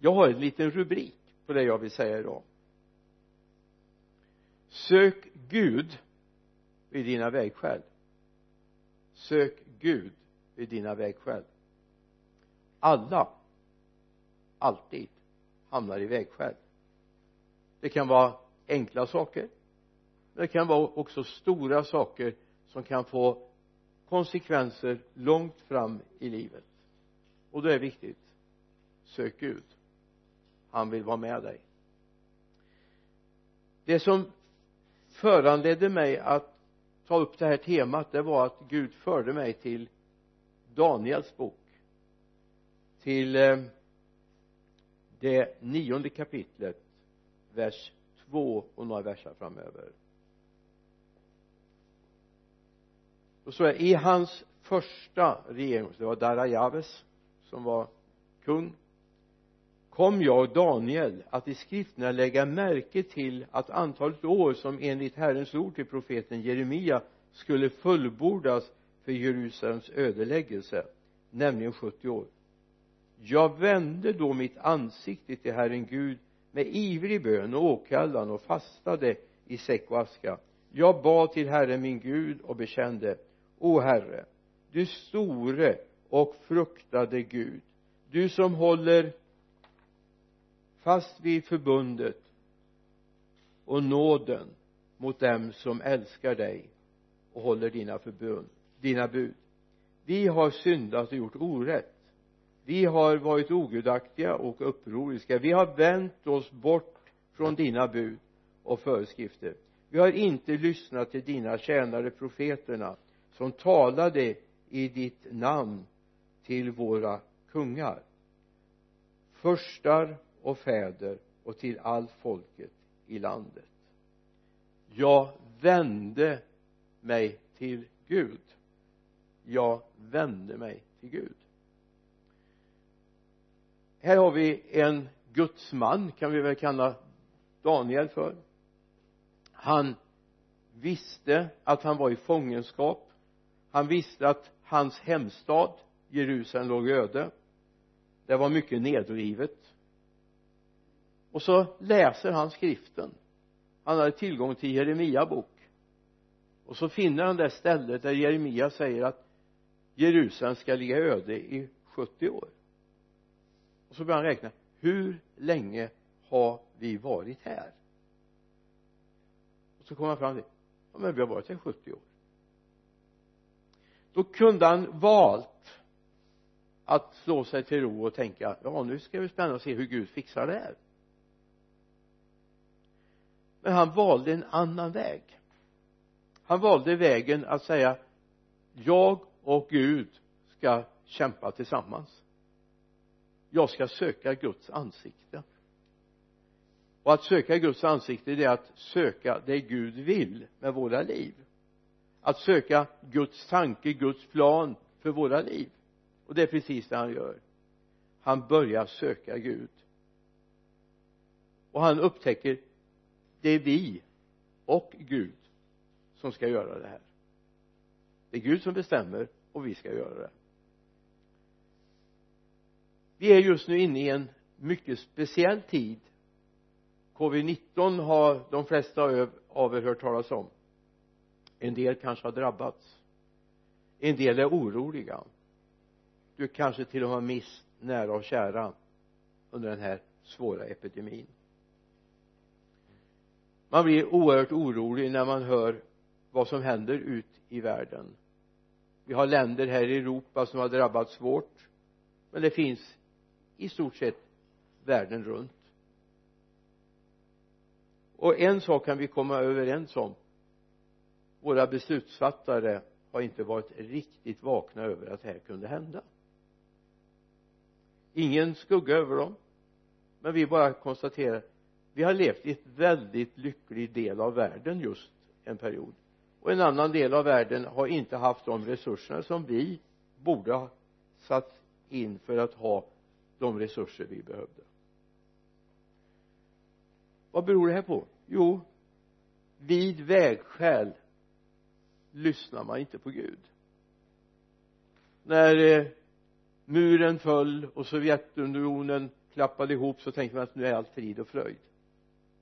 jag har en liten rubrik på det jag vill säga idag. Sök Gud vid dina vägskäl. Sök Gud vid dina vägskäl. Alla alltid hamnar i vägskäl. Det kan vara enkla saker Men det kan vara också stora saker som kan få konsekvenser långt fram i livet. Och då är det viktigt sök Gud han vill vara med dig. Det som föranledde mig att ta upp det här temat det var att Gud förde mig till Daniels bok. Till eh, det nionde kapitlet vers 2 och några verser framöver. Och så är i hans första regering det var Darajaves som var kung kom jag Daniel att i skrifterna lägga märke till att antalet år som enligt Herrens ord till profeten Jeremia skulle fullbordas för Jerusalems ödeläggelse nämligen 70 år. Jag vände då mitt ansikte till Herren Gud med ivrig bön och åkallan och fastade i säck och aska. Jag bad till Herren min Gud och bekände o Herre du store och fruktade Gud du som håller fast vid förbundet och nåden mot dem som älskar dig och håller dina förbund dina bud. Vi har syndat och gjort orätt. Vi har varit ogudaktiga och upproriska. Vi har vänt oss bort från dina bud och föreskrifter. Vi har inte lyssnat till dina tjänare profeterna som talade i ditt namn till våra kungar. Förstar och fäder och till allt folket i landet. Jag vände mig till Gud. Jag vände mig till Gud. Här har vi en gudsman kan vi väl kalla Daniel för. Han visste att han var i fångenskap. Han visste att hans hemstad Jerusalem låg öde. Det var mycket nedrivet och så läser han skriften. Han hade tillgång till Jeremia bok. Och så finner han det stället där Jeremia säger att Jerusalem ska ligga öde i 70 år. Och så börjar han räkna. Hur länge har vi varit här? Och så kommer han fram till ja men vi har varit här 70 år. Då kunde han valt att slå sig till ro och tänka ja nu ska vi spännande se hur Gud fixar det här men han valde en annan väg. Han valde vägen att säga jag och Gud ska kämpa tillsammans. Jag ska söka Guds ansikte. Och att söka Guds ansikte det är att söka det Gud vill med våra liv. Att söka Guds tanke, Guds plan för våra liv. Och det är precis det han gör. Han börjar söka Gud. Och han upptäcker det är vi och Gud som ska göra det här. Det är Gud som bestämmer och vi ska göra det. Vi är just nu inne i en mycket speciell tid. Covid-19 har de flesta av er hört talas om. En del kanske har drabbats. En del är oroliga. Du kanske till och med har mist nära och kära under den här svåra epidemin man blir oerhört orolig när man hör vad som händer ut i världen. Vi har länder här i Europa som har drabbats svårt men det finns i stort sett världen runt. Och en sak kan vi komma överens om. Våra beslutsfattare har inte varit riktigt vakna över att det här kunde hända. Ingen skugga över dem men vi bara konstaterar vi har levt i ett väldigt lycklig del av världen just en period. Och en annan del av världen har inte haft de resurser som vi borde ha satt in för att ha de resurser vi behövde. Vad beror det här på? Jo vid vägskäl lyssnar man inte på Gud. När eh, muren föll och Sovjetunionen klappade ihop så tänkte man att nu är allt frid och fröjd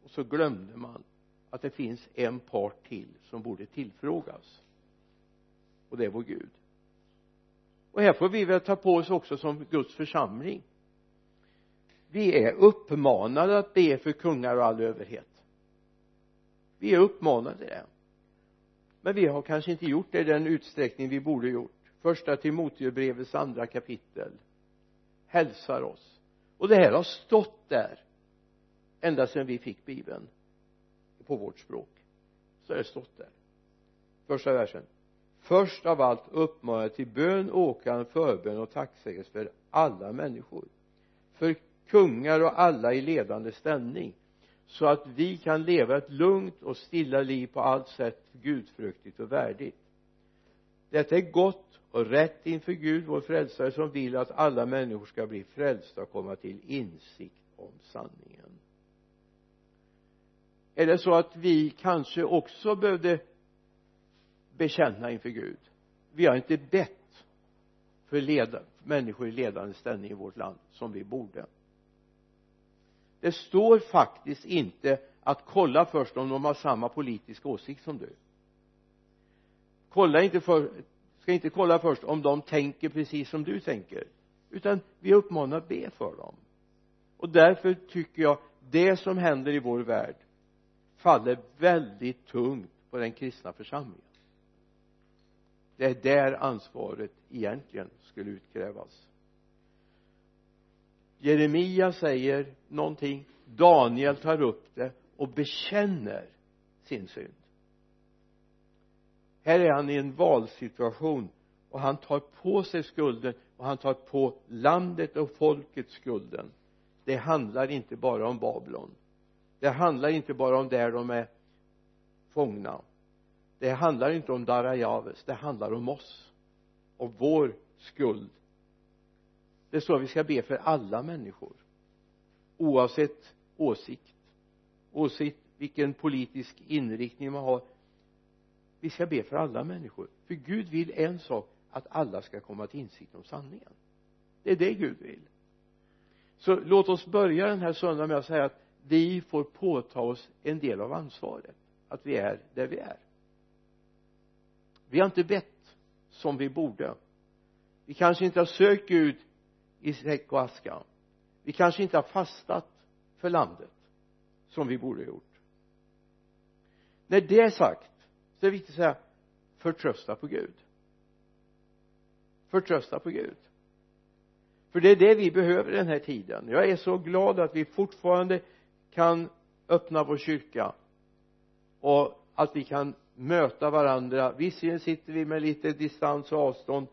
och så glömde man att det finns en part till som borde tillfrågas. Och det är vår Gud. Och här får vi väl ta på oss också som Guds församling. Vi är uppmanade att be för kungar och all överhet. Vi är uppmanade till det. Men vi har kanske inte gjort det i den utsträckning vi borde gjort. Första Timoteusbrevets andra kapitel hälsar oss. Och det här har stått där ända sedan vi fick bibeln på vårt språk så har det stått där. Första versen. Först av allt uppmanar till bön, åkan, förbön och tacksägelse för alla människor. För kungar och alla i ledande ställning så att vi kan leva ett lugnt och stilla liv på allt sätt gudfruktigt och värdigt. Detta är gott och rätt inför Gud vår frälsare som vill att alla människor ska bli frälsta och komma till insikt om sanningen är det så att vi kanske också behövde bekänna inför Gud? Vi har inte bett för leda, människor i ledande ställning i vårt land som vi borde. Det står faktiskt inte att kolla först om de har samma politiska åsikt som du. Kolla inte för ska inte kolla först om de tänker precis som du tänker utan vi uppmanar att be för dem. Och därför tycker jag det som händer i vår värld faller väldigt tungt på den kristna församlingen. Det är där ansvaret egentligen skulle utkrävas. Jeremia säger någonting. Daniel tar upp det och bekänner sin synd. Här är han i en valsituation och han tar på sig skulden och han tar på landet och folket skulden. Det handlar inte bara om Babylon det handlar inte bara om där de är fångna. Det handlar inte om Darajaves det handlar om oss och vår skuld. Det står att vi ska be för alla människor oavsett åsikt oavsett vilken politisk inriktning man har. Vi ska be för alla människor för Gud vill en sak att alla ska komma till insikt om sanningen. Det är det Gud vill. Så låt oss börja den här söndagen med att säga att vi får påta oss en del av ansvaret att vi är där vi är. Vi har inte bett som vi borde. Vi kanske inte har sökt Gud i säck och aska. Vi kanske inte har fastat för landet som vi borde ha gjort. När det är sagt så är det viktigt att säga förtrösta på Gud. Förtrösta på Gud. För det är det vi behöver den här tiden. Jag är så glad att vi fortfarande kan öppna vår kyrka och att vi kan möta varandra. Visserligen sitter vi med lite distans och avstånd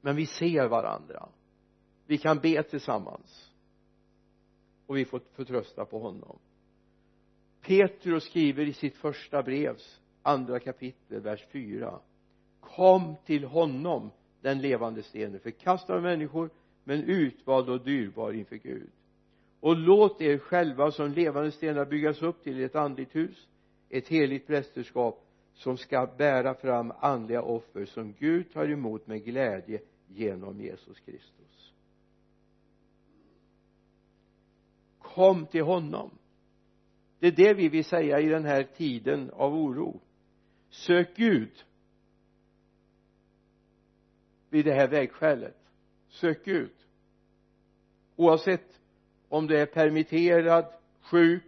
men vi ser varandra. Vi kan be tillsammans. Och vi får förtrösta på honom. Petrus skriver i sitt första brevs andra kapitel vers 4 kom till honom den levande stenen förkastad av människor men utvald och dyrbar inför Gud och låt er själva som levande stenar byggas upp till ett andligt hus ett heligt prästerskap som ska bära fram andliga offer som Gud tar emot med glädje genom Jesus Kristus. Kom till honom. Det är det vi vill säga i den här tiden av oro. Sök Gud vid det här vägskälet. Sök Gud. Oavsett om du är permitterad, sjuk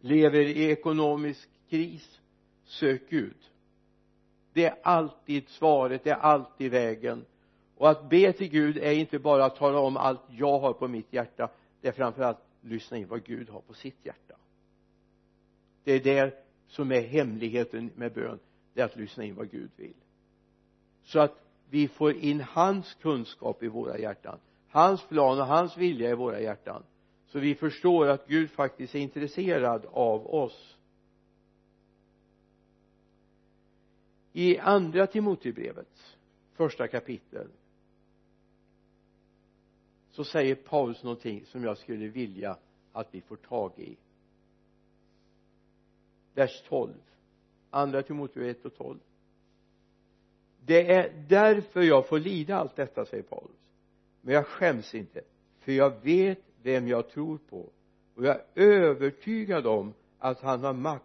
lever i ekonomisk kris sök Gud. Det är alltid svaret, det är alltid vägen. Och att be till Gud är inte bara att tala om allt jag har på mitt hjärta det är framförallt lyssna in vad Gud har på sitt hjärta. Det är det som är hemligheten med bön det är att lyssna in vad Gud vill. Så att vi får in hans kunskap i våra hjärtan hans plan och hans vilja i våra hjärtan. Så vi förstår att Gud faktiskt är intresserad av oss. I andra Timotebrevets första kapitel så säger Paulus någonting som jag skulle vilja att vi får tag i. Vers 12 andra Timoteus 1 och 12 det är därför jag får lida allt detta säger Paulus men jag skäms inte för jag vet vem jag tror på. Och jag är övertygad om att han har makt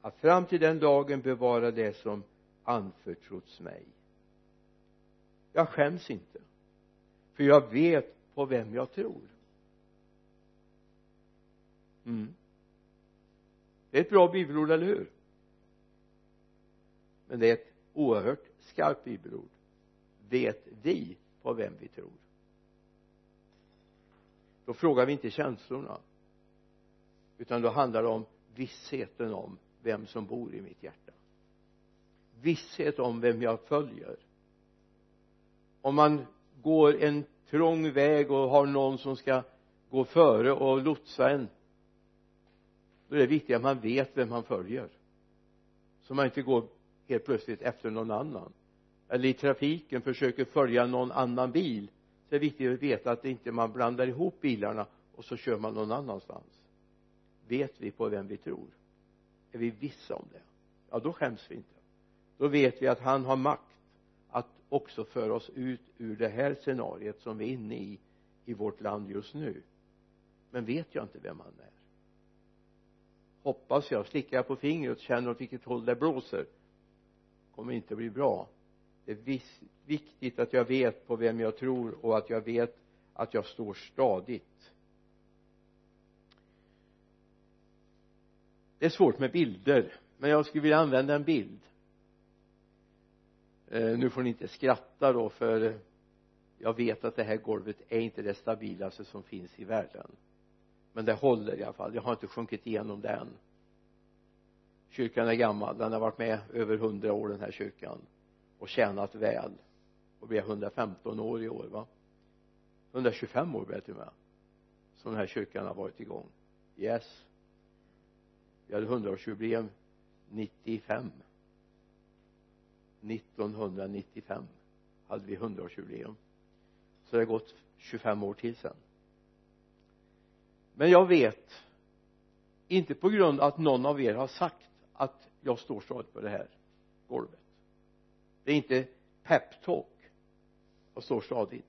att fram till den dagen bevara det som anförtrotts mig. Jag skäms inte för jag vet på vem jag tror. Mm. Det är ett bra bibelord, eller hur? Men det är ett oerhört skarpt bibelord. Vet vi på vem vi tror? Då frågar vi inte känslorna utan då handlar det om vissheten om vem som bor i mitt hjärta. Visshet om vem jag följer. Om man går en trång väg och har någon som ska gå före och lotsa en då är det viktigt att man vet vem man följer. Så man inte går helt plötsligt efter någon annan. Eller i trafiken försöker följa någon annan bil så är det viktigt att veta att inte man blandar ihop bilarna och så kör man någon annanstans. Vet vi på vem vi tror? Är vi vissa om det? Ja då skäms vi inte. Då vet vi att han har makt att också föra oss ut ur det här scenariet som vi är inne i i vårt land just nu. Men vet jag inte vem han är? Hoppas jag. Slickar jag på fingret och känner åt vilket håll det blåser kommer inte bli bra det är viktigt att jag vet på vem jag tror och att jag vet att jag står stadigt. Det är svårt med bilder men jag skulle vilja använda en bild. Eh, nu får ni inte skratta då för jag vet att det här golvet är inte det stabilaste som finns i världen. Men det håller i alla fall. Jag har inte sjunkit igenom det än kyrkan är gammal. Den har varit med över hundra år den här kyrkan och tjänat väl och blir 115 år i år va? 125 år blir det till och med som den här kyrkan har varit igång. Yes. Vi hade hundraårsjubileum 95 1995 hade vi hundraårsjubileum. Så det har gått 25 år till sen. Men jag vet inte på grund av att någon av er har sagt att jag står stadigt på det här golvet det är inte peptalk. Jag står stadigt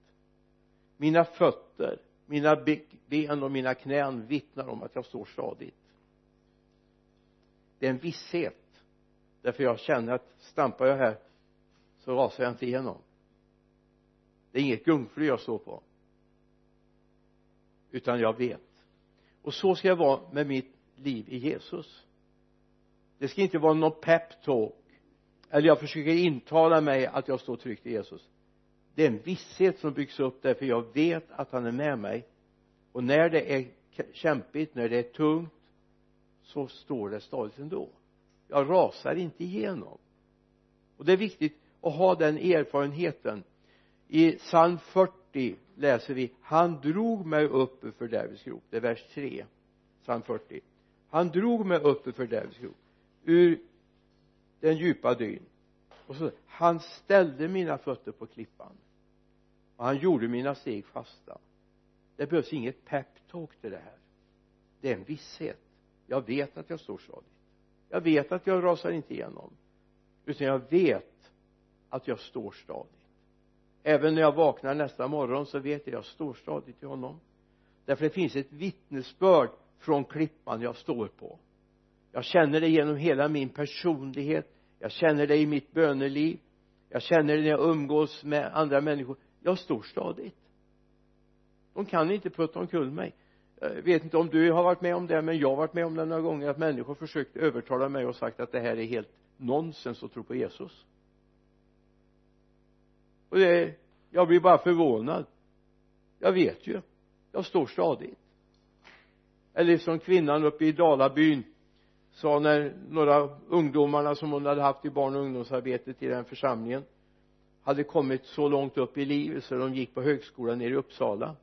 mina fötter mina ben och mina knän vittnar om att jag står stadigt det är en visshet. Därför jag känner att stampar jag här så rasar jag inte igenom. Det är inget gungfly jag står på. Utan jag vet. Och så ska jag vara med mitt liv i Jesus. Det ska inte vara någon peptalk eller jag försöker intala mig att jag står tryggt i Jesus. Det är en visshet som byggs upp därför jag vet att han är med mig. Och när det är kämpigt, när det är tungt så står det stadigt ändå. Jag rasar inte igenom. Och det är viktigt att ha den erfarenheten. I psalm 40 läser vi han drog mig upp ur fördärvets grop. Det är vers 3 psalm 40 han drog mig upp ur fördärvets grop ur den djupa dyn. Och så han ställde mina fötter på klippan. Och han gjorde mina steg fasta. Det behövs inget peptalk till det här. Det är en visshet. Jag vet att jag står stadigt. Jag vet att jag rasar inte igenom. Utan jag vet att jag står stadigt. Även när jag vaknar nästa morgon så vet jag att jag står stadigt i honom. Därför det finns ett vittnesbörd från klippan jag står på jag känner det genom hela min personlighet. Jag känner det i mitt böneliv. Jag känner det när jag umgås med andra människor. Jag står stadigt. De kan inte putta omkull mig. Jag vet inte om du har varit med om det men jag har varit med om det några gånger att människor försökt övertala mig och sagt att det här är helt nonsens att tro på Jesus. Och det jag blir bara förvånad. Jag vet ju. Jag står stadigt. Eller som kvinnan uppe i Dalabyn sa när några ungdomarna som hon hade haft i barn och ungdomsarbetet i den församlingen hade kommit så långt upp i livet så de gick på högskolan nere i Uppsala.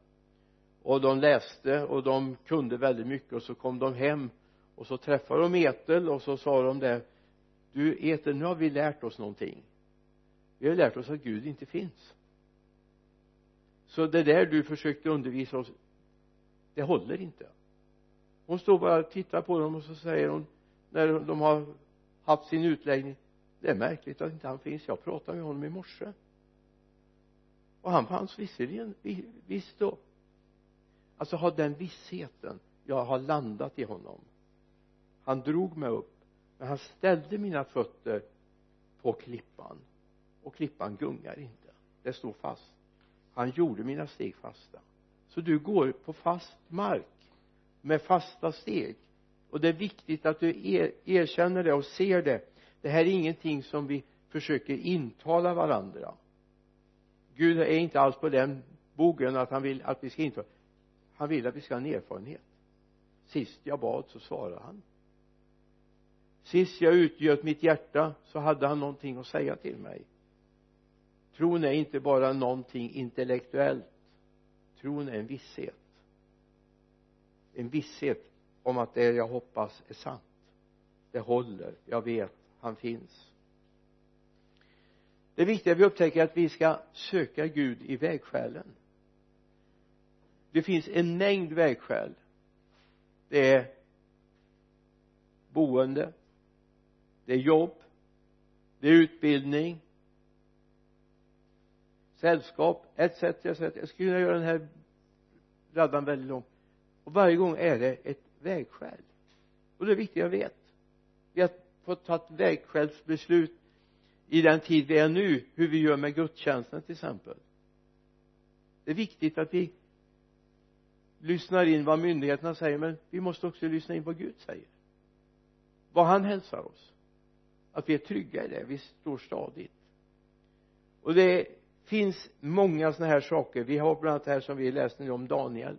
Och de läste och de kunde väldigt mycket och så kom de hem och så träffade de Etel och så sa de det du Etel nu har vi lärt oss någonting. Vi har lärt oss att Gud inte finns. Så det där du försökte undervisa oss det håller inte. Hon står bara och tittar på dem och så säger hon när de har haft sin utläggning. Det är märkligt att inte han finns. Jag pratade med honom i morse. Och han fanns visserligen visst då. Alltså ha den vissheten. Jag har landat i honom. Han drog mig upp men han ställde mina fötter på klippan. Och klippan gungar inte. Det står fast. Han gjorde mina steg fasta. Så du går på fast mark med fasta steg och det är viktigt att du er, erkänner det och ser det. Det här är ingenting som vi försöker intala varandra. Gud är inte alls på den bogen att han vill att vi ska intala han vill att vi ska ha en erfarenhet. Sist jag bad så svarade han. Sist jag utgöt mitt hjärta så hade han någonting att säga till mig. Tron är inte bara någonting intellektuellt. Tron är en visshet. En visshet om att det jag hoppas är sant. Det håller, jag vet, han finns. Det viktiga vi upptäcker är att vi ska söka Gud i vägskälen. Det finns en mängd vägskäl. Det är boende det är jobb det är utbildning sällskap etc etc jag skulle kunna göra den här raddan väldigt lång. Och varje gång är det ett vägskäl. Och det är viktigt jag vet. Vi har fått ta ett vägskälsbeslut i den tid vi är nu hur vi gör med gudstjänsten till exempel. Det är viktigt att vi lyssnar in vad myndigheterna säger men vi måste också lyssna in vad Gud säger. Vad han hälsar oss. Att vi är trygga i det vi står stadigt. Och det finns många sådana här saker. Vi har bland annat det här som vi läste nu om Daniel.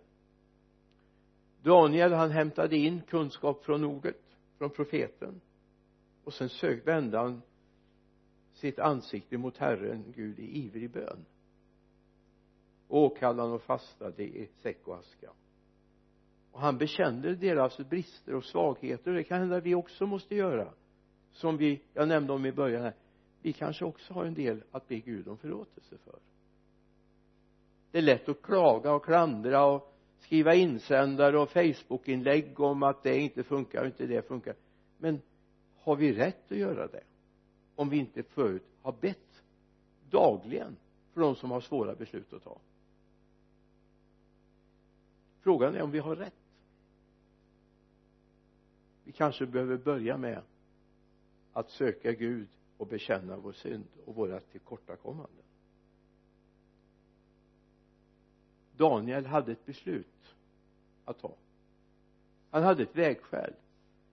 Daniel han hämtade in kunskap från ordet från profeten. Och sen sök, vände han sitt ansikte mot Herren Gud i ivrig bön. Åkallan och fastade i säck och aska. Och han bekände deras brister och svagheter. Och det kan hända vi också måste göra som vi, jag nämnde om i början här. Vi kanske också har en del att be Gud om förlåtelse för. Det är lätt att klaga och klandra och skriva insändare och facebookinlägg om att det inte funkar och inte det funkar. Men har vi rätt att göra det om vi inte förut har bett dagligen för de som har svåra beslut att ta? Frågan är om vi har rätt. Vi kanske behöver börja med att söka Gud och bekänna vår synd och våra tillkortakommanden. Daniel hade ett beslut att ta. Han hade ett vägskäl.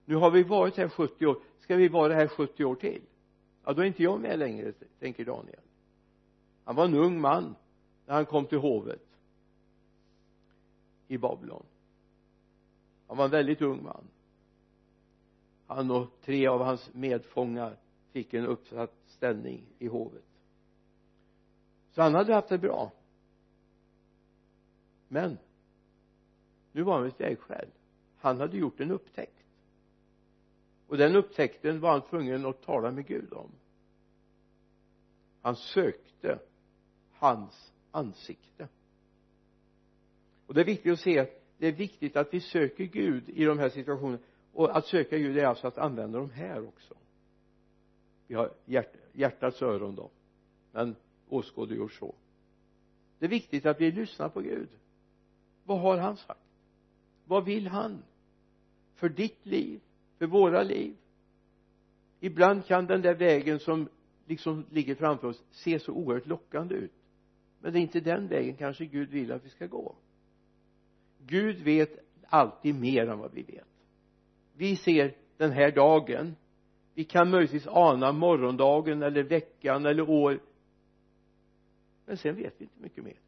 Nu har vi varit här 70 år. Ska vi vara här 70 år till? Ja då är inte jag med längre tänker Daniel. Han var en ung man när han kom till hovet i Babylon. Han var en väldigt ung man. Han och tre av hans medfångar fick en uppsatt ställning i hovet. Så han hade haft det bra men nu var han ett vägskäl han hade gjort en upptäckt. Och den upptäckten var han tvungen att tala med Gud om. Han sökte hans ansikte. Och det är viktigt att se att det är viktigt att vi söker Gud i de här situationerna. Och att söka Gud är alltså att använda de här också. Vi har hjärt, hjärtats öron då. Men åskådliggjort så. Det är viktigt att vi lyssnar på Gud vad har han sagt? Vad vill han för ditt liv för våra liv? Ibland kan den där vägen som liksom ligger framför oss se så oerhört lockande ut. Men det är inte den vägen kanske Gud vill att vi ska gå. Gud vet alltid mer än vad vi vet. Vi ser den här dagen. Vi kan möjligtvis ana morgondagen eller veckan eller år. Men sen vet vi inte mycket mer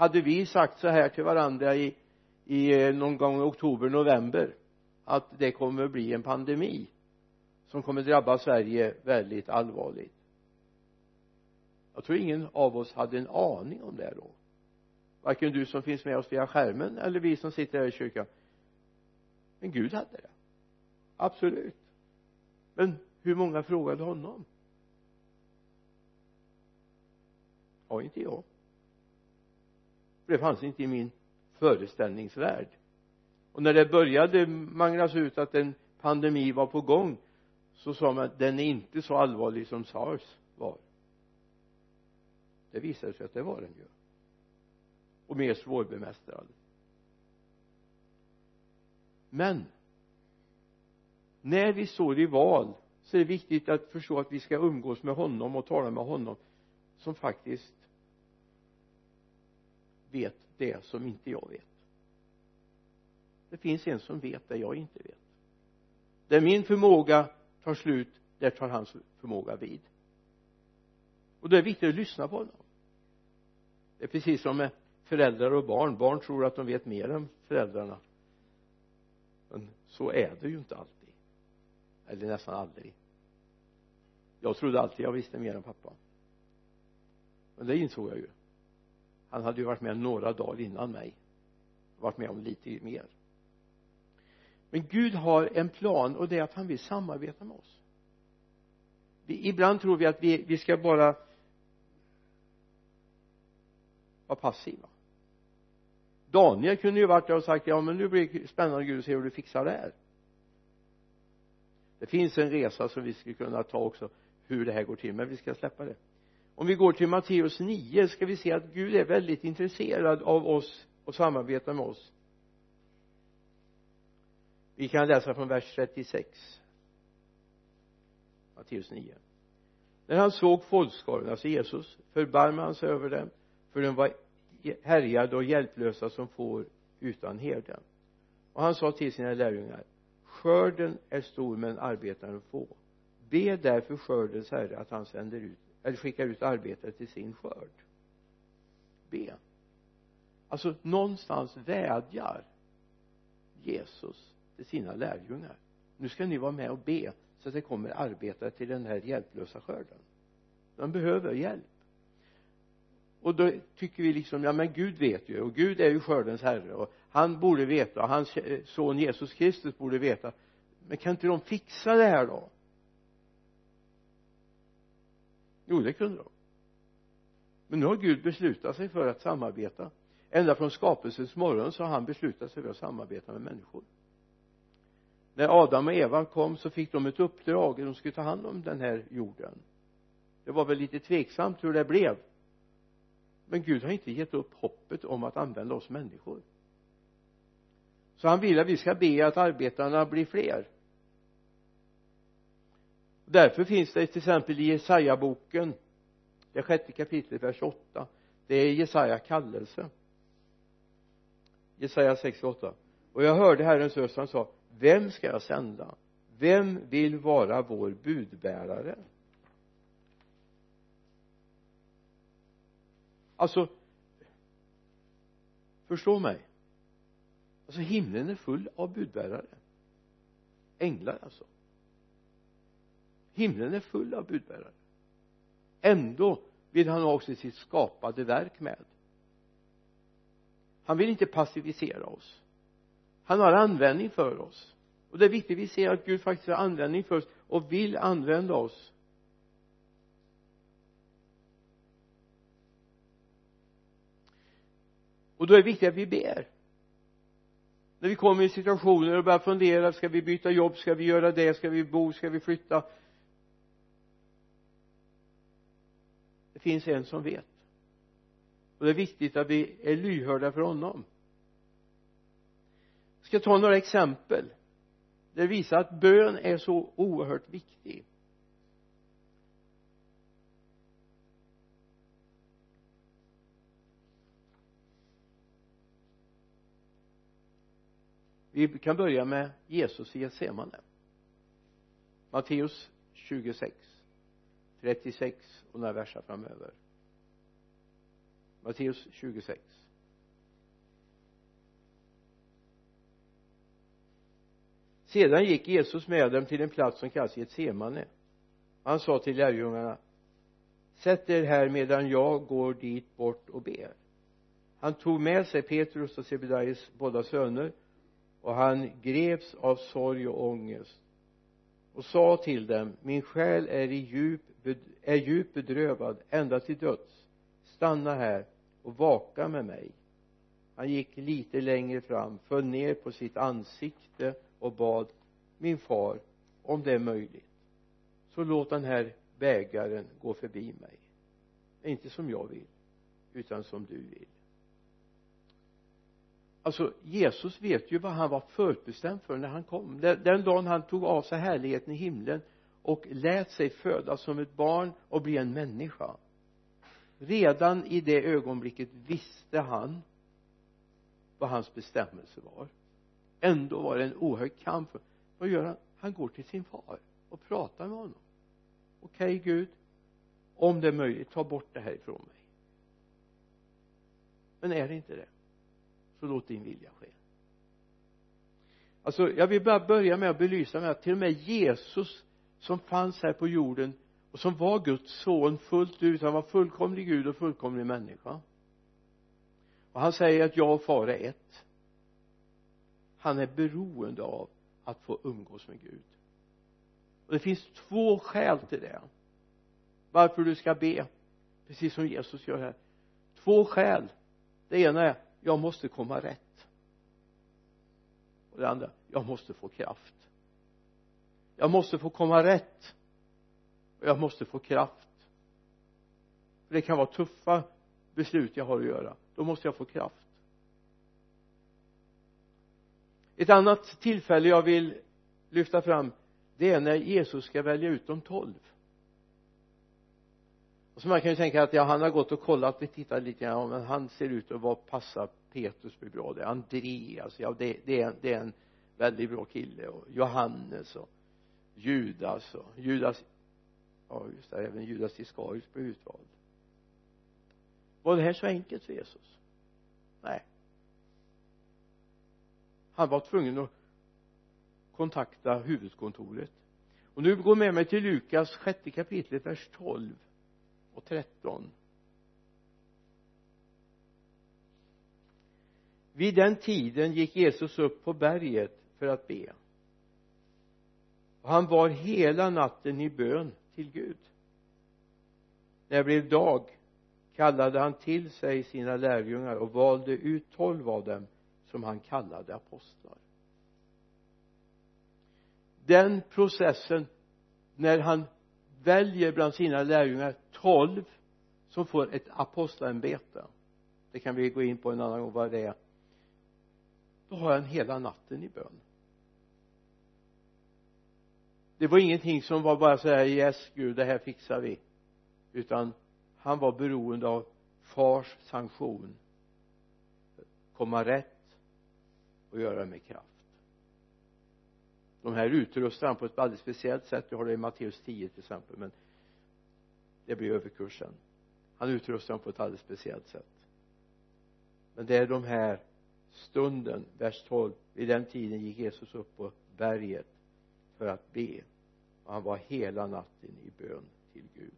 hade vi sagt så här till varandra i, i eh, någon gång i oktober, november att det kommer att bli en pandemi som kommer drabba Sverige väldigt allvarligt. Jag tror ingen av oss hade en aning om det då. Varken du som finns med oss via skärmen eller vi som sitter här i kyrkan. Men Gud hade det. Absolut. Men hur många frågade honom? Ja inte jag det fanns inte i min föreställningsvärld. Och när det började manglas ut att en pandemi var på gång så sa man att den är inte så allvarlig som sars var. Det visade sig att det var den ju. Och mer svårbemästrad. Men när vi står i val så är det viktigt att förstå att vi ska umgås med honom och tala med honom som faktiskt vet det som inte jag vet. Det finns en som vet det jag inte vet. Där min förmåga tar slut där tar hans förmåga vid. Och det är viktigt att lyssna på honom. Det är precis som med föräldrar och barn. Barn tror att de vet mer än föräldrarna. Men så är det ju inte alltid. Eller nästan aldrig. Jag trodde alltid jag visste mer än pappa. Men det insåg jag ju han hade ju varit med några dagar innan mig. Varit med om lite mer. Men Gud har en plan och det är att han vill samarbeta med oss. Vi, ibland tror vi att vi, vi ska bara vara passiva. Daniel kunde ju varit där och sagt ja men nu blir det spännande Gud att se hur du fixar det här. Det finns en resa som vi skulle kunna ta också hur det här går till men vi ska släppa det om vi går till Matteus 9 ska vi se att Gud är väldigt intresserad av oss och samarbetar med oss. Vi kan läsa från vers 36 Matteus 9 när han såg folkskaran, alltså Jesus förbarmade han sig över dem för de var härjade och hjälplösa som får utan herden och han sa till sina lärjungar skörden är stor men arbetaren få. Be därför skördens herre att han sänder ut eller skickar ut arbetare till sin skörd. Be alltså någonstans vädjar Jesus till sina lärjungar. Nu ska ni vara med och be så att det kommer arbetare till den här hjälplösa skörden. De behöver hjälp. Och då tycker vi liksom ja men Gud vet ju. Och Gud är ju skördens herre. Och han borde veta. Och hans son Jesus Kristus borde veta. Men kan inte de fixa det här då? Jo det kunde de. Men nu har Gud beslutat sig för att samarbeta. Ända från skapelsens morgon så har han beslutat sig för att samarbeta med människor. När Adam och Eva kom så fick de ett uppdrag de skulle ta hand om den här jorden. Det var väl lite tveksamt hur det blev. Men Gud har inte gett upp hoppet om att använda oss människor. Så han vill att vi ska be att arbetarna blir fler därför finns det till exempel i Jesaja-boken det sjätte kapitlet vers 8 det är Jesaja kallelse Jesaja 68 och jag hörde Herrens röst han sa vem ska jag sända? Vem vill vara vår budbärare? Alltså förstå mig. Alltså himlen är full av budbärare. Änglar alltså himlen är full av budbärare. Ändå vill han ha också sitt skapade verk med. Han vill inte passivisera oss. Han har användning för oss. Och det är viktigt att vi ser att Gud faktiskt har användning för oss och vill använda oss. Och då är det viktigt att vi ber. När vi kommer i situationer och börjar fundera ska vi byta jobb, ska vi göra det, ska vi bo, ska vi flytta? Det finns en som vet. Och det är viktigt att vi är lyhörda för honom. Jag ska ta några exempel. Det visar att bön är så oerhört viktig. Vi kan börja med Jesus i Getsemane. Matteus 26 36 och några verser framöver. Matteus 26 sedan gick Jesus med dem till en plats som kallas Getsemane. Han sa till lärjungarna sätt er här medan jag går dit bort och ber. Han tog med sig Petrus och Sebedaios båda söner och han greps av sorg och ångest och sa till dem min själ är i djup är djupt bedrövad ända till döds. Stanna här och vaka med mig. Han gick lite längre fram föll ner på sitt ansikte och bad min far om det är möjligt så låt den här bägaren gå förbi mig. Inte som jag vill utan som du vill. Alltså Jesus vet ju vad han var förutbestämd för när han kom. Den, dagen han tog av sig härligheten i himlen och lät sig födas som ett barn och bli en människa. Redan i det ögonblicket visste han vad hans bestämmelse var. Ändå var det en oerhörd kamp vad gör han? Han går till sin far och pratar med honom. Okej okay, Gud om det är möjligt ta bort det här ifrån mig. Men är det inte det så låt din vilja ske. Alltså jag vill bara börja med att belysa med att till och med Jesus som fanns här på jorden och som var Guds son fullt ut. Han var fullkomlig Gud och fullkomlig människa. Och han säger att jag och far är ett. Han är beroende av att få umgås med Gud. Och det finns två skäl till det. Varför du ska be precis som Jesus gör här. Två skäl. Det ena är jag måste komma rätt. Och det andra jag måste få kraft jag måste få komma rätt. Och jag måste få kraft. För det kan vara tuffa beslut jag har att göra. Då måste jag få kraft. Ett annat tillfälle jag vill lyfta fram det är när Jesus ska välja ut de tolv. Och så man kan ju tänka att ja, han har gått och kollat och tittat lite grann ja men han ser ut att vara passa Petrus blir bra det Andreas ja det, det, är, det är en väldigt bra kille. Och Johannes och Judas och Judas ja just det även Judas Iskariot blev utvald. Var det här så enkelt för Jesus? Nej. Han var tvungen att kontakta huvudkontoret. Och nu går med mig till Lukas sjätte kapitlet, vers 12 och 13 vid den tiden gick Jesus upp på berget för att be och han var hela natten i bön till Gud. När det blev dag kallade han till sig sina lärjungar och valde ut tolv av dem som han kallade apostlar. Den processen när han väljer bland sina lärjungar tolv som får ett apostlaämbete det kan vi gå in på en annan gång vad det är då har han hela natten i bön det var ingenting som var bara så här yes gud det här fixar vi. Utan han var beroende av fars sanktion. Komma rätt och göra det med kraft. De här utrustar han på ett alldeles speciellt sätt du har det i Matteus 10 till exempel men det blir överkursen. Han utrustar dem på ett alldeles speciellt sätt. Men det är de här stunden vers 12 vid den tiden gick Jesus upp på berget för att be han var hela natten i bön till Gud.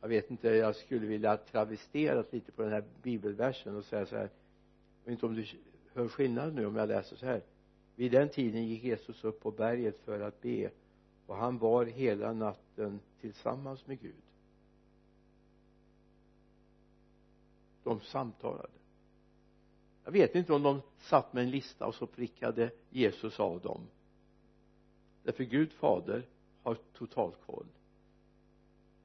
Jag vet inte jag skulle vilja travestera lite på den här bibelversen och säga så här jag vet inte om du hör skillnad nu om jag läser så här. Vid den tiden gick Jesus upp på berget för att be och han var hela natten tillsammans med Gud. De samtalade. Jag vet inte om de satt med en lista och så prickade Jesus av dem därför Gud fader har total koll.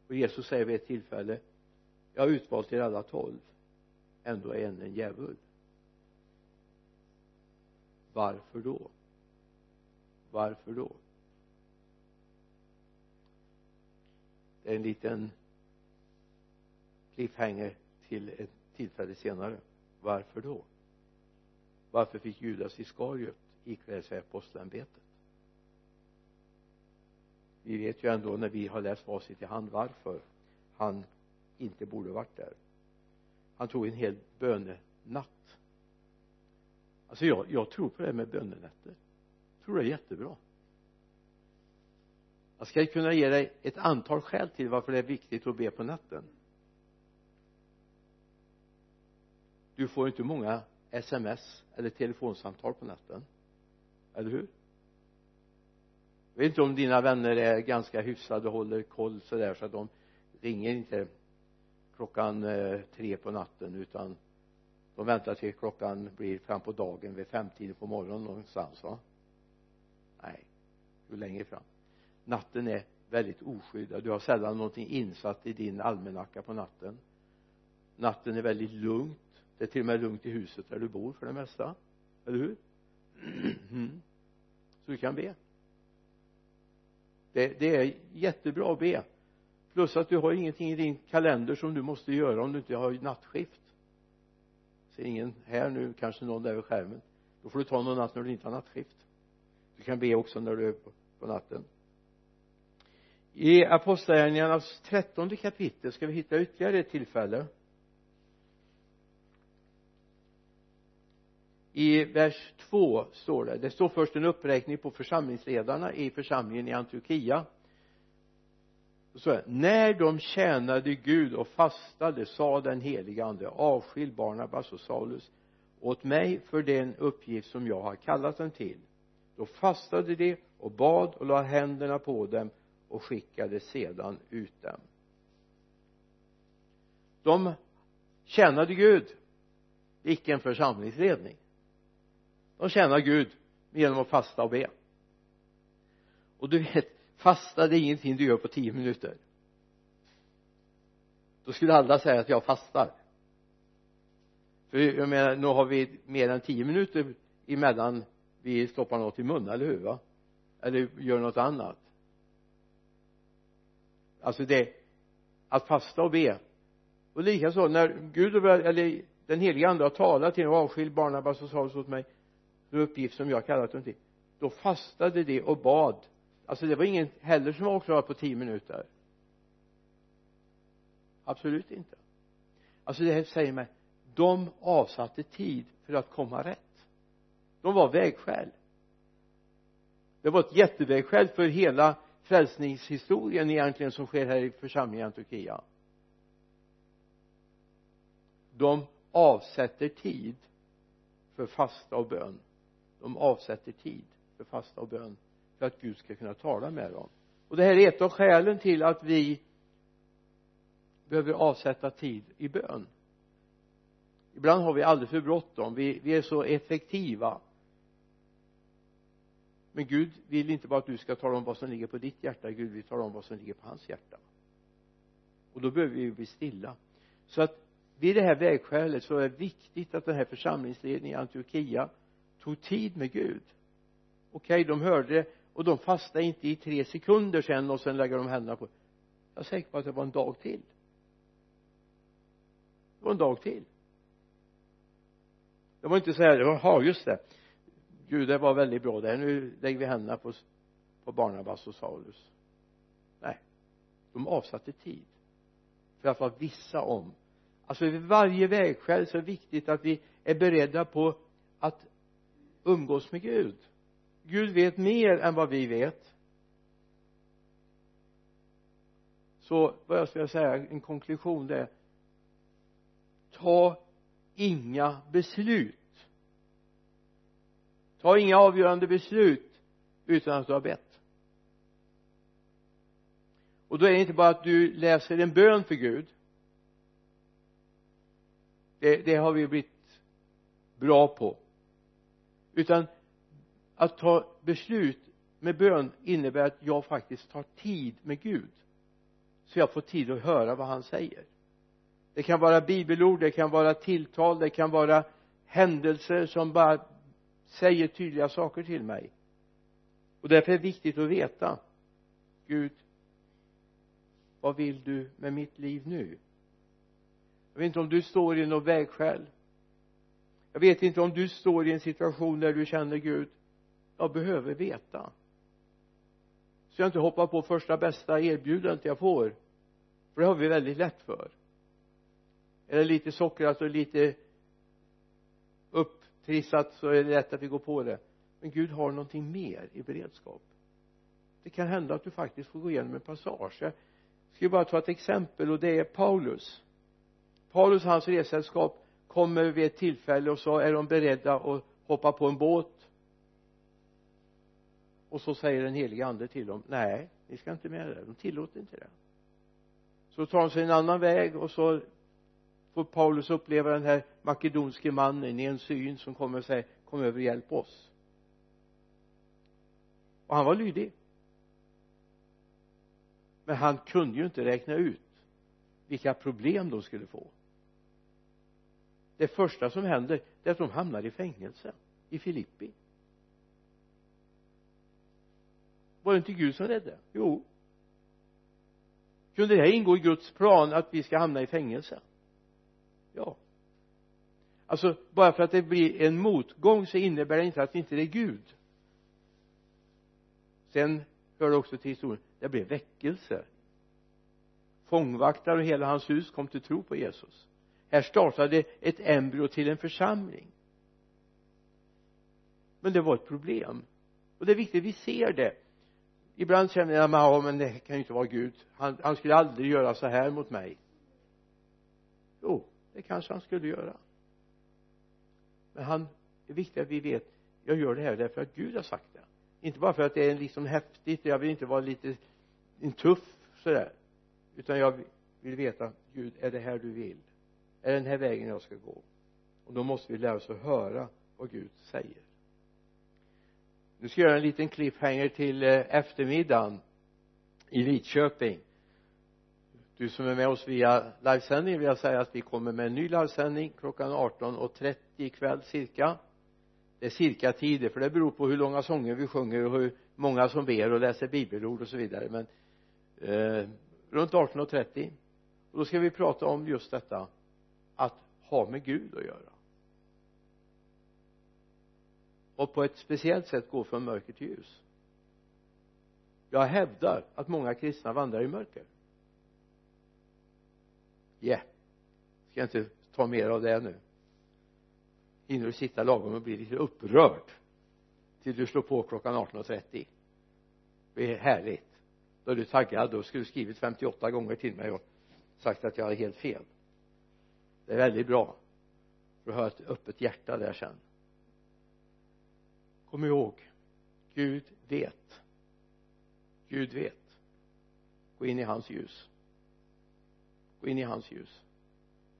Och Jesus säger vid ett tillfälle jag har utvalt er alla tolv. Ändå är en en djävul. Varför då? Varför då? Det är en liten cliffhanger till ett tillfälle senare. Varför då? Varför fick Judas Iskariot ikläda sig apostlaämbetet vi vet ju ändå när vi har läst facit i hand varför han inte borde varit där. Han tog en hel bönenatt. Alltså jag, jag tror på det här med bönenätter jag tror det är jättebra. Jag ska kunna ge dig ett antal skäl till varför det är viktigt att be på natten. Du får inte många sms eller telefonsamtal på natten. Eller hur? Vet inte om dina vänner är ganska hyfsade och håller koll sådär så att de ringer inte klockan eh, tre på natten utan de väntar till klockan blir fram på dagen vid femtiden på morgonen någonstans va? Nej hur länge fram? Natten är väldigt oskyddad. Du har sällan någonting insatt i din almanacka på natten. Natten är väldigt lugnt. Det är till och med lugnt i huset där du bor för det mesta. Eller hur? Mm. så du kan be det, det är jättebra att be. Plus att du har ingenting i din kalender som du måste göra om du inte har nattskift. Ser ingen här nu kanske någon där vid skärmen. Då får du ta någon natt när du inte har nattskift. Du kan be också när du är på, på natten. I apostlagärningarnas trettonde kapitel ska vi hitta ytterligare ett tillfälle. I vers 2 står det det står först en uppräkning på församlingsledarna i församlingen i Antiochia. Så här, när de tjänade Gud och fastade sa den helige ande avskilj Barnabas och Saulus åt mig för den uppgift som jag har kallat dem till. Då fastade de och bad och la händerna på dem och skickade sedan ut dem. De tjänade Gud. Icke en församlingsledning de tjänar Gud genom att fasta och be. Och du vet fasta det är ingenting du gör på tio minuter. Då skulle alla säga att jag fastar. För jag menar nu har vi mer än tio minuter emellan vi stoppar något i munnen, eller hur va? Eller gör något annat. Alltså det att fasta och be. Och likaså när Gud eller den heliga ande har talat till och avskild Barnabas och Saulus åt mig uppgift som jag kallat dem till. Då fastade de och bad. Alltså det var ingen heller som var klar på tio minuter. Absolut inte. Alltså det här säger mig de avsatte tid för att komma rätt. De var vägskäl. Det var ett jättevägskäl för hela frälsningshistorien egentligen som sker här i församlingen i Antiochia. De avsätter tid för fasta och bön de avsätter tid för fasta och bön för att Gud ska kunna tala med dem. Och det här är ett av skälen till att vi behöver avsätta tid i bön. Ibland har vi alldeles för bråttom. Vi, vi är så effektiva. Men Gud vill inte bara att du ska tala om vad som ligger på ditt hjärta. Gud vill tala om vad som ligger på hans hjärta. Och då behöver vi bli stilla. Så att vid det här vägskälet så är det viktigt att den här församlingsledningen i Antiochia tog tid med Gud. Okej okay, de hörde och de fastade inte i tre sekunder sen och sen lägger de händerna på. Jag är säker på att det var en dag till. Det var en dag till. Det var inte så här jaha just det. Gud det var väldigt bra där. Nu lägger vi händerna på på Barnabas och Saulus. Nej de avsatte tid för att vara vissa om. Alltså vid varje vägskäl så är det viktigt att vi är beredda på att umgås med Gud. Gud vet mer än vad vi vet. Så vad jag skulle säga en konklusion det är ta inga beslut. Ta inga avgörande beslut utan att du har bett. Och då är det inte bara att du läser en bön för Gud. Det, det har vi blivit bra på utan att ta beslut med bön innebär att jag faktiskt tar tid med Gud. Så jag får tid att höra vad han säger. Det kan vara bibelord, det kan vara tilltal, det kan vara händelser som bara säger tydliga saker till mig. Och därför är det viktigt att veta Gud vad vill du med mitt liv nu? Jag vet inte om du står i något vägskäl jag vet inte om du står i en situation där du känner Gud jag behöver veta. Så jag inte hoppar på första bästa erbjudandet jag får. För det har vi väldigt lätt för. Är det lite sockrat och lite upptrissat så är det lätt att vi går på det. Men Gud har någonting mer i beredskap. Det kan hända att du faktiskt får gå igenom en passage. Jag ska bara ta ett exempel och det är Paulus. Paulus och hans ressällskap kommer vid ett tillfälle och så är de beredda att hoppa på en båt. Och så säger den helige ande till dem nej ni ska inte med det de tillåter inte det. Så tar de sig en annan väg och så får Paulus uppleva den här makedonske mannen i en syn som kommer och säger kom över och hjälp oss. Och han var lydig. Men han kunde ju inte räkna ut vilka problem de skulle få det första som händer det är att de hamnar i fängelse i Filippi. Var det inte Gud som räddade? jo. Kunde det här ingå i Guds plan att vi ska hamna i fängelse? Ja. Alltså bara för att det blir en motgång så innebär det inte att det inte är Gud. Sen hör det också till historien det blev väckelse. Fångvaktare och hela hans hus kom till tro på Jesus här startade ett embryo till en församling. Men det var ett problem. Och det är viktigt att vi ser det. Ibland känner jag ja men det kan ju inte vara Gud. Han, han skulle aldrig göra så här mot mig. Jo det kanske han skulle göra. Men han det är viktigt att vi vet jag gör det här därför att Gud har sagt det. Inte bara för att det är liksom häftigt jag vill inte vara lite en tuff sådär. Utan jag vill veta Gud är det här du vill? Är den här vägen jag ska gå? Och då måste vi lära oss att höra vad Gud säger. Nu ska jag göra en liten cliffhanger till eh, eftermiddagen i Lidköping. Du som är med oss via livesändning vill jag säga att vi kommer med en ny livesändning klockan 18.30 ikväll cirka. Det är cirka tider för det beror på hur långa sånger vi sjunger och hur många som ber och läser bibelord och så vidare men eh, runt 18.30 och då ska vi prata om just detta har ha med Gud att göra. Och på ett speciellt sätt gå från mörker till ljus. Jag hävdar att många kristna vandrar i mörker. Yeah ska jag inte ta mer av det nu? Hinner du sitta lagom och bli lite upprörd till du slår på klockan 18.30 det är härligt. Då är du taggad. Då skulle du skrivit 58 gånger till mig och sagt att jag har helt fel det är väldigt bra. För att ha ett öppet hjärta där sen. Kom ihåg Gud vet. Gud vet. Gå in i hans ljus. Gå in i hans ljus.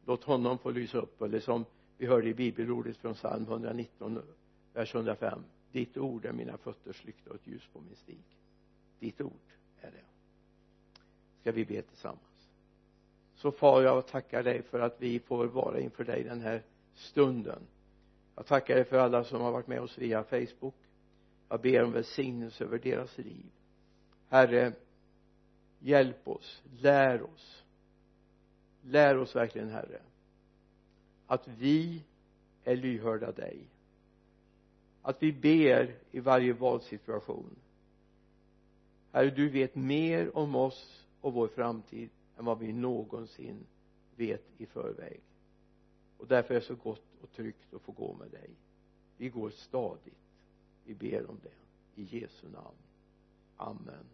Låt honom få lysa upp eller som vi hörde i bibelordet från psalm 119 vers 105 ditt ord är mina fötters lykta och ett ljus på min stig. Ditt ord är det. Ska vi be tillsammans? Så far jag och tackar dig för att vi får vara inför dig den här stunden. Jag tackar dig för alla som har varit med oss via facebook. Jag ber om välsignelse över deras liv. Herre hjälp oss lär oss. Lär oss verkligen herre att vi är lyhörda dig. Att vi ber i varje valsituation. Herre du vet mer om oss och vår framtid än vad vi någonsin vet i förväg. Och därför är det så gott och tryggt att få gå med dig. Vi går stadigt. Vi ber om det. I Jesu namn. Amen.